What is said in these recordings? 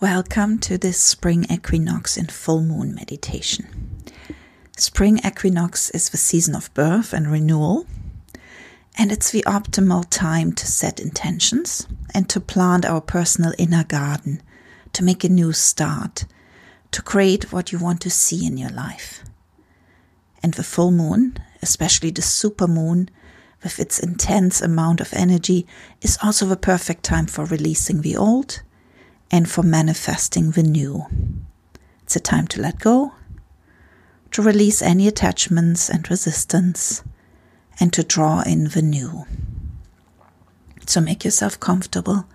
Welcome to this spring equinox and full moon meditation. Spring equinox is the season of birth and renewal, and it's the optimal time to set intentions and to plant our personal inner garden, to make a new start, to create what you want to see in your life. And the full moon, especially the super moon, with its intense amount of energy, is also the perfect time for releasing the old and for manifesting the new. It's a time to let go, to release any attachments and resistance, and to draw in the new. So make yourself comfortable.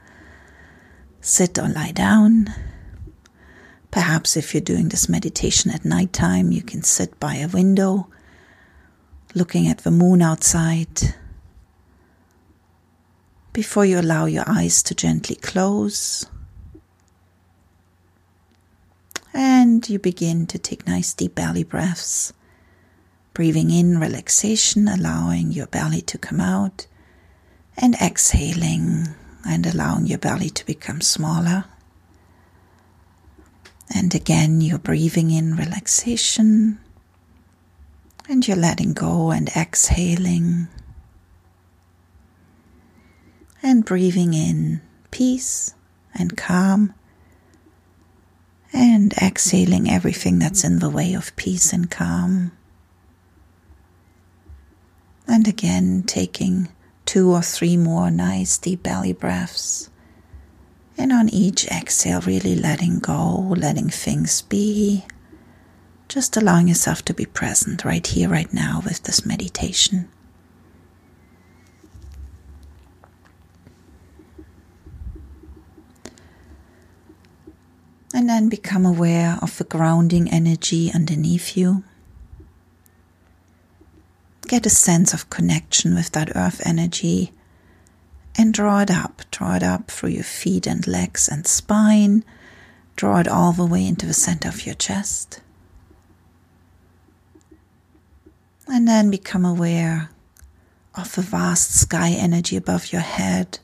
Sit or lie down. Perhaps if you're doing this meditation at night time, you can sit by a window looking at the moon outside. Before you allow your eyes to gently close, and you begin to take nice deep belly breaths. Breathing in relaxation, allowing your belly to come out, and exhaling and allowing your belly to become smaller. And again, you're breathing in relaxation, and you're letting go and exhaling, and breathing in peace and calm and exhaling everything that's in the way of peace and calm. And again, taking two or three more nice deep belly breaths. And on each exhale, really letting go, letting things be. Just allowing yourself to be present right here, right now with this meditation. And then become aware of the grounding energy underneath you. Get a sense of connection with that earth energy and draw it up. Draw it up through your feet and legs and spine. Draw it all the way into the center of your chest. And then become aware of the vast sky energy above your head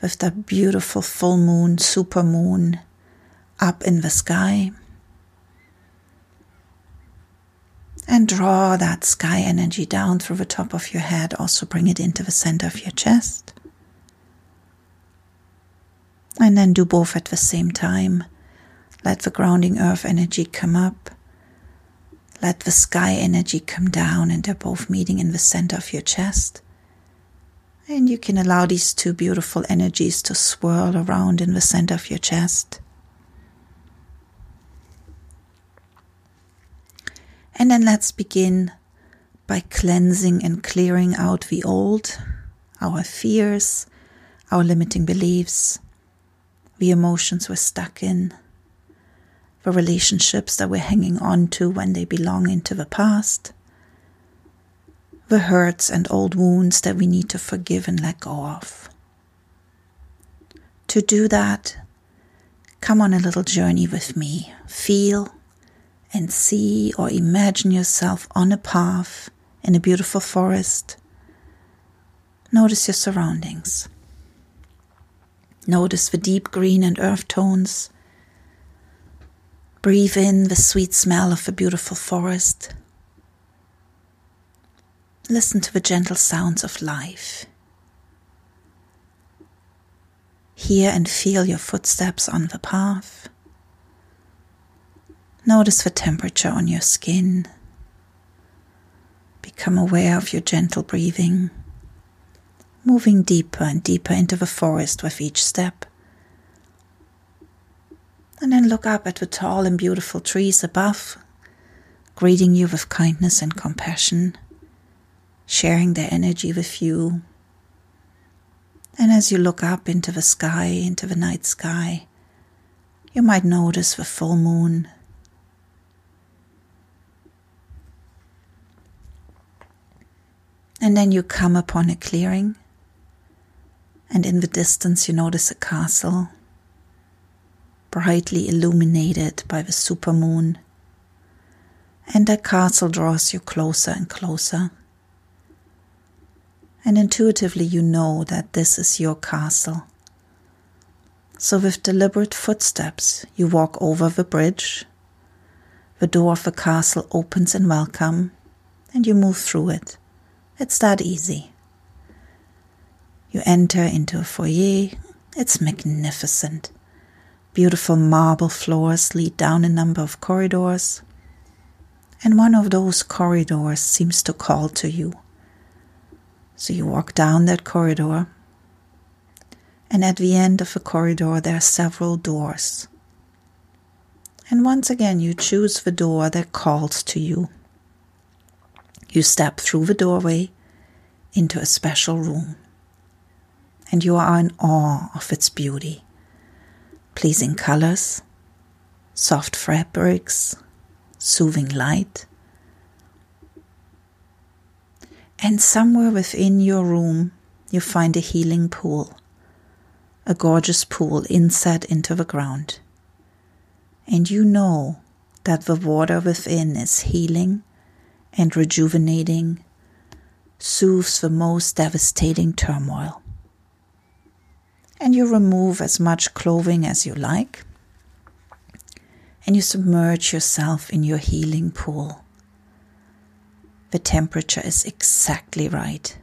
with that beautiful full moon, super moon up in the sky. And draw that sky energy down through the top of your head. Also bring it into the center of your chest. And then do both at the same time. Let the grounding earth energy come up. Let the sky energy come down, and they're both meeting in the center of your chest. And you can allow these two beautiful energies to swirl around in the center of your chest. And then let's begin by cleansing and clearing out the old, our fears, our limiting beliefs, the emotions we're stuck in, the relationships that we're hanging on to when they belong into the past, the hurts and old wounds that we need to forgive and let go of. To do that, come on a little journey with me. Feel and see or imagine yourself on a path in a beautiful forest. Notice your surroundings. Notice the deep green and earth tones. Breathe in the sweet smell of the beautiful forest. Listen to the gentle sounds of life. Hear and feel your footsteps on the path. Notice the temperature on your skin. Become aware of your gentle breathing, moving deeper and deeper into the forest with each step. And then look up at the tall and beautiful trees above, greeting you with kindness and compassion, sharing their energy with you. And as you look up into the sky, into the night sky, you might notice the full moon And then you come upon a clearing, and in the distance you notice a castle, brightly illuminated by the supermoon. And that castle draws you closer and closer. And intuitively you know that this is your castle. So, with deliberate footsteps, you walk over the bridge. The door of the castle opens in welcome, and you move through it. It's that easy. You enter into a foyer. It's magnificent. Beautiful marble floors lead down a number of corridors, and one of those corridors seems to call to you. So you walk down that corridor and at the end of the corridor there are several doors. And once again, you choose the door that calls to you. You step through the doorway into a special room, and you are in awe of its beauty. Pleasing colors, soft fabrics, soothing light. And somewhere within your room, you find a healing pool a gorgeous pool inset into the ground. And you know that the water within is healing and rejuvenating, soothes the most devastating turmoil. And you remove as much clothing as you like, and you submerge yourself in your healing pool. The temperature is exactly right,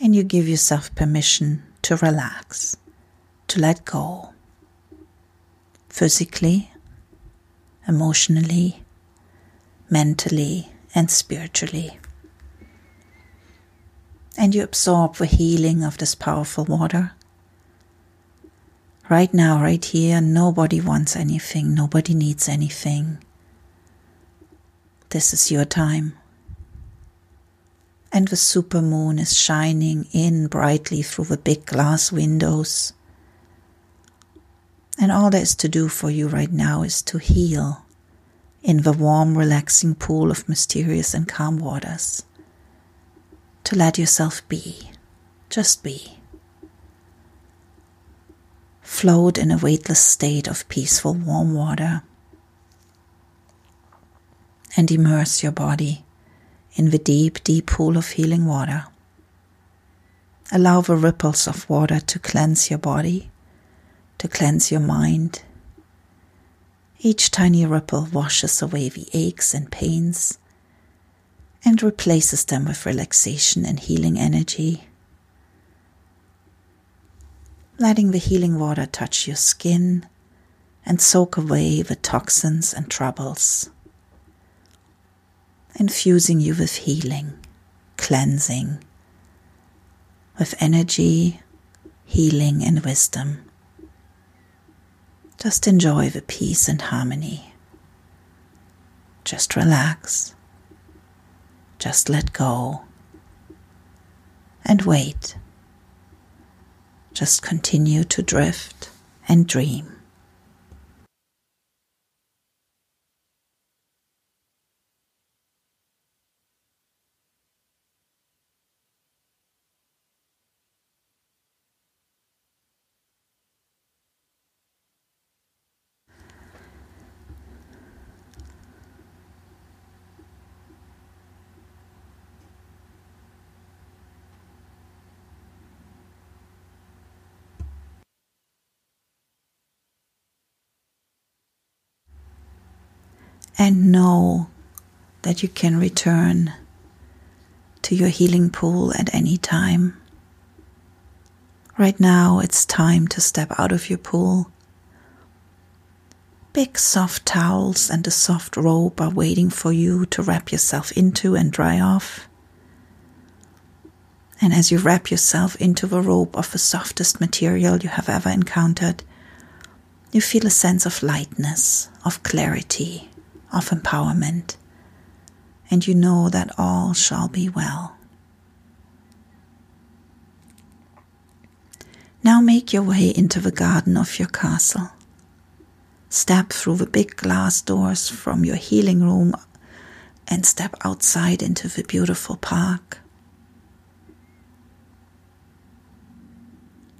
and you give yourself permission to relax, to let go, physically, emotionally, mentally, and spiritually. And you absorb the healing of this powerful water. Right now, right here, nobody wants anything, nobody needs anything. This is your time and the supermoon is shining in brightly through the big glass windows. And all there is to do for you right now is to heal in the warm, relaxing pool of mysterious and calm waters. To let yourself be, just be. Float in a weightless state of peaceful, warm water and immerse your body in the deep, deep pool of healing water. Allow the ripples of water to cleanse your body, to cleanse your mind. Each tiny ripple washes away the aches and pains and replaces them with relaxation and healing energy. Letting the healing water touch your skin and soak away the toxins and troubles infusing you with healing, cleansing, with energy, healing, and wisdom. Just enjoy the peace and harmony. Just relax. Just let go. And wait. Just continue to drift and dream. And know that you can return to your healing pool at any time. Right now, it's time to step out of your pool. Big soft towels and a soft robe are waiting for you to wrap yourself into and dry off. And as you wrap yourself into the robe of the softest material you have ever encountered, you feel a sense of lightness, of clarity, of empowerment, and you know that all shall be well. Now make your way into the garden of your castle. Step through the big glass doors from your healing room and step outside into the beautiful park.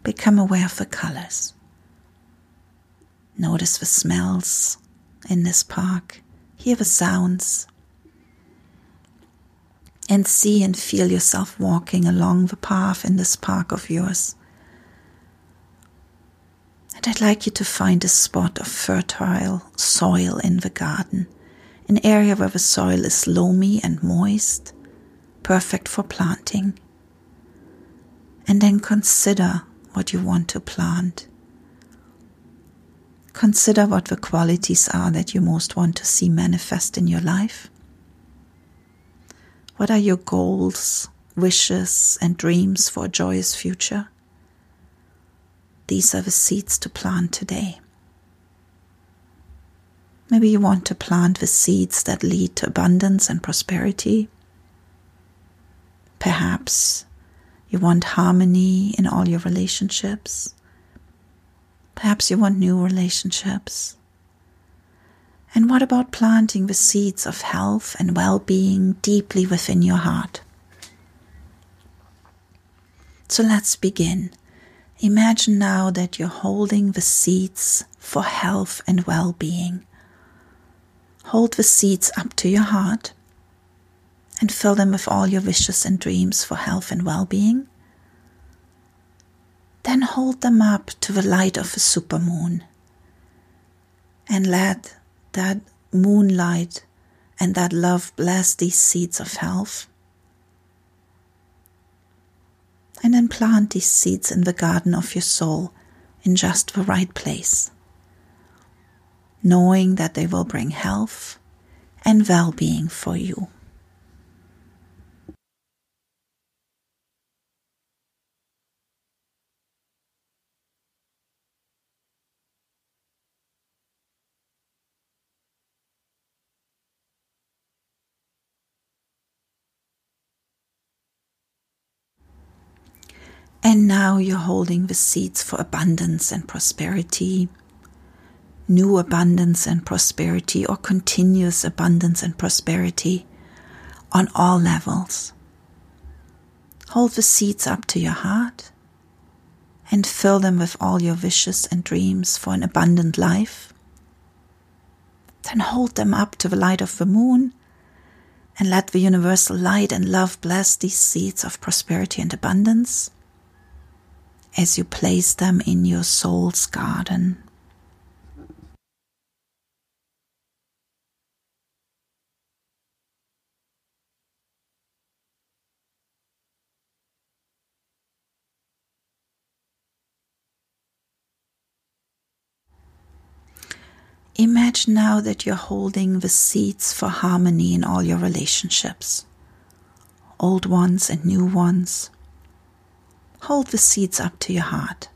Become aware of the colors. Notice the smells in this park hear the sounds, and see and feel yourself walking along the path in this park of yours. And I'd like you to find a spot of fertile soil in the garden, an area where the soil is loamy and moist, perfect for planting. And then consider what you want to plant. Consider what the qualities are that you most want to see manifest in your life. What are your goals, wishes, and dreams for a joyous future? These are the seeds to plant today. Maybe you want to plant the seeds that lead to abundance and prosperity. Perhaps you want harmony in all your relationships. Perhaps you want new relationships. And what about planting the seeds of health and well being deeply within your heart? So let's begin. Imagine now that you're holding the seeds for health and well being. Hold the seeds up to your heart and fill them with all your wishes and dreams for health and well being. Then hold them up to the light of a supermoon and let that moonlight and that love bless these seeds of health. And then plant these seeds in the garden of your soul in just the right place, knowing that they will bring health and well being for you. And now you're holding the seeds for abundance and prosperity, new abundance and prosperity, or continuous abundance and prosperity on all levels. Hold the seeds up to your heart and fill them with all your wishes and dreams for an abundant life. Then hold them up to the light of the moon and let the universal light and love bless these seeds of prosperity and abundance as you place them in your soul's garden. Imagine now that you're holding the seeds for harmony in all your relationships, old ones and new ones hold the seeds up to your heart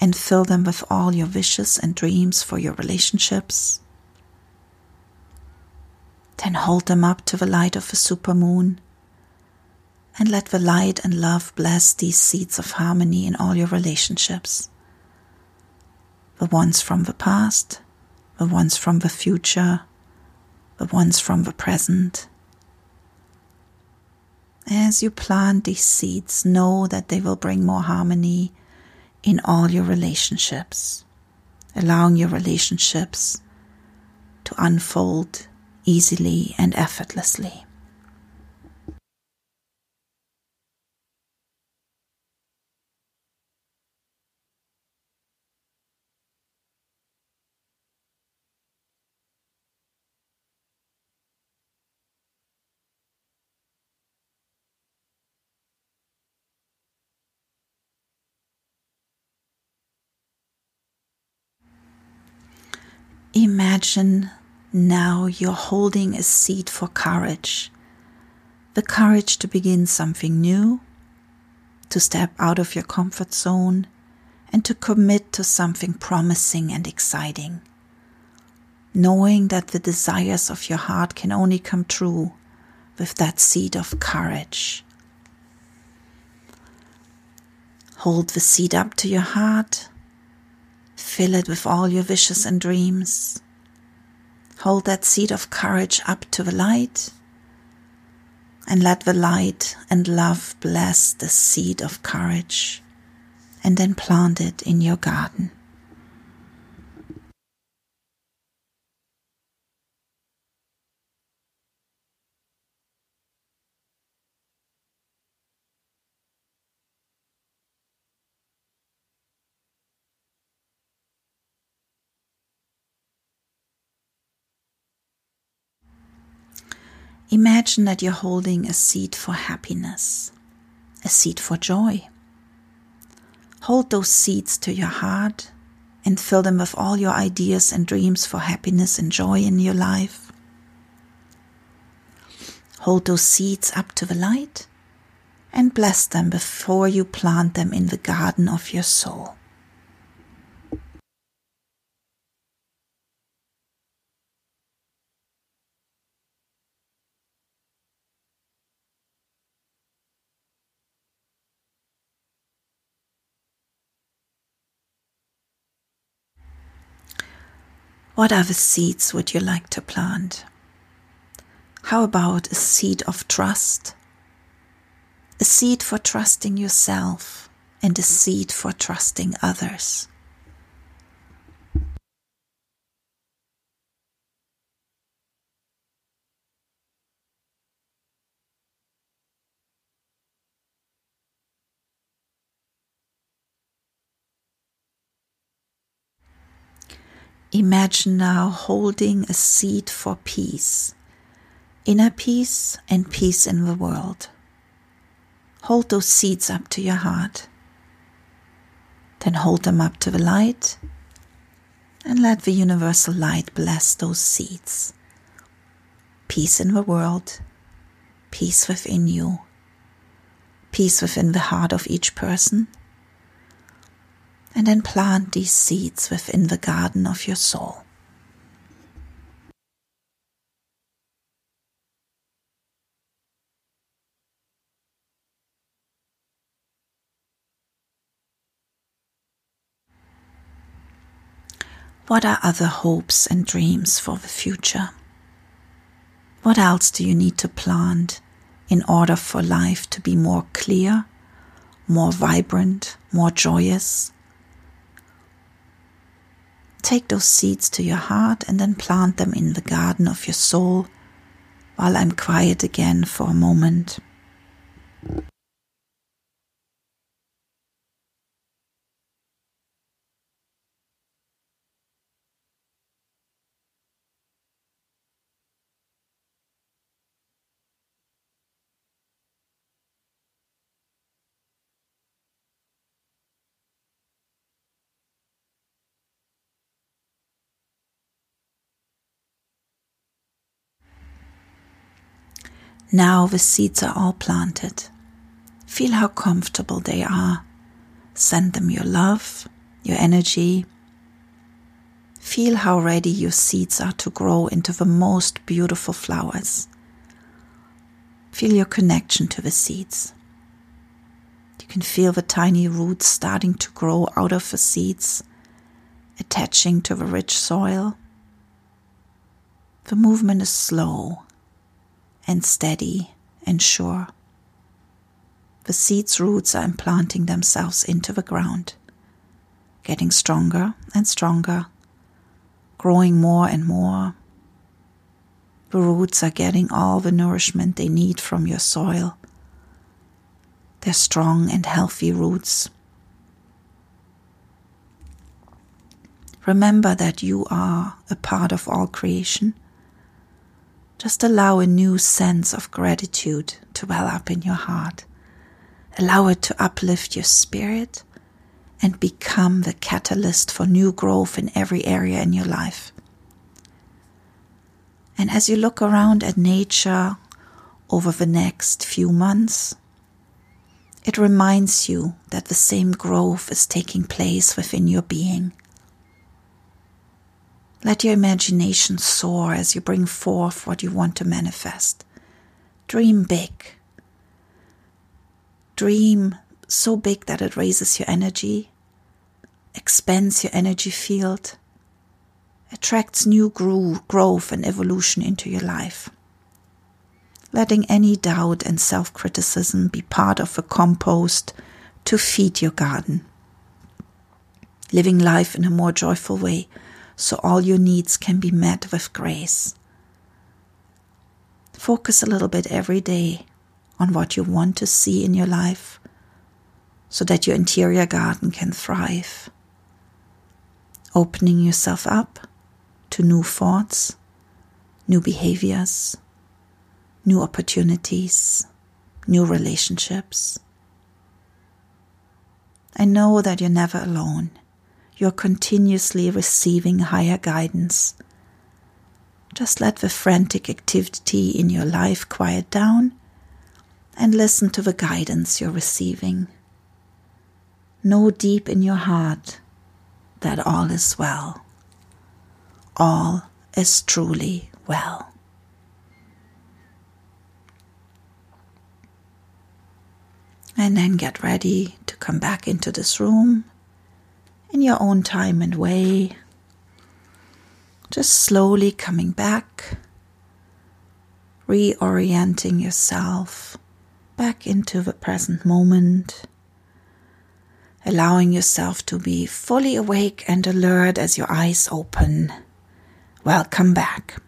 and fill them with all your wishes and dreams for your relationships. Then hold them up to the light of a supermoon and let the light and love bless these seeds of harmony in all your relationships. The ones from the past, the ones from the future, the ones from the present as you plant these seeds, know that they will bring more harmony in all your relationships, allowing your relationships to unfold easily and effortlessly. Imagine now you're holding a seed for courage. The courage to begin something new, to step out of your comfort zone, and to commit to something promising and exciting. Knowing that the desires of your heart can only come true with that seed of courage. Hold the seed up to your heart Fill it with all your wishes and dreams. Hold that seed of courage up to the light and let the light and love bless the seed of courage and then plant it in your garden. Imagine that you're holding a seed for happiness, a seed for joy. Hold those seeds to your heart and fill them with all your ideas and dreams for happiness and joy in your life. Hold those seeds up to the light and bless them before you plant them in the garden of your soul. What other seeds would you like to plant? How about a seed of trust? A seed for trusting yourself and a seed for trusting others. Imagine now holding a seed for peace, inner peace and peace in the world. Hold those seeds up to your heart. Then hold them up to the light and let the universal light bless those seeds. Peace in the world, peace within you, peace within the heart of each person and then plant these seeds within the garden of your soul. What are other hopes and dreams for the future? What else do you need to plant in order for life to be more clear, more vibrant, more joyous? Take those seeds to your heart and then plant them in the garden of your soul while I'm quiet again for a moment. Now the seeds are all planted. Feel how comfortable they are. Send them your love, your energy. Feel how ready your seeds are to grow into the most beautiful flowers. Feel your connection to the seeds. You can feel the tiny roots starting to grow out of the seeds, attaching to the rich soil. The movement is slow and steady and sure. The seed's roots are implanting themselves into the ground, getting stronger and stronger, growing more and more. The roots are getting all the nourishment they need from your soil. They're strong and healthy roots. Remember that you are a part of all creation just allow a new sense of gratitude to well up in your heart. Allow it to uplift your spirit and become the catalyst for new growth in every area in your life. And as you look around at nature over the next few months, it reminds you that the same growth is taking place within your being. Let your imagination soar as you bring forth what you want to manifest. Dream big. Dream so big that it raises your energy, expands your energy field, attracts new growth and evolution into your life. Letting any doubt and self criticism be part of the compost to feed your garden. Living life in a more joyful way so all your needs can be met with grace. Focus a little bit every day on what you want to see in your life so that your interior garden can thrive. Opening yourself up to new thoughts, new behaviors, new opportunities, new relationships. I know that you're never alone. You're continuously receiving higher guidance. Just let the frantic activity in your life quiet down and listen to the guidance you're receiving. Know deep in your heart that all is well. All is truly well. And then get ready to come back into this room in your own time and way. Just slowly coming back, reorienting yourself back into the present moment, allowing yourself to be fully awake and alert as your eyes open. Welcome back.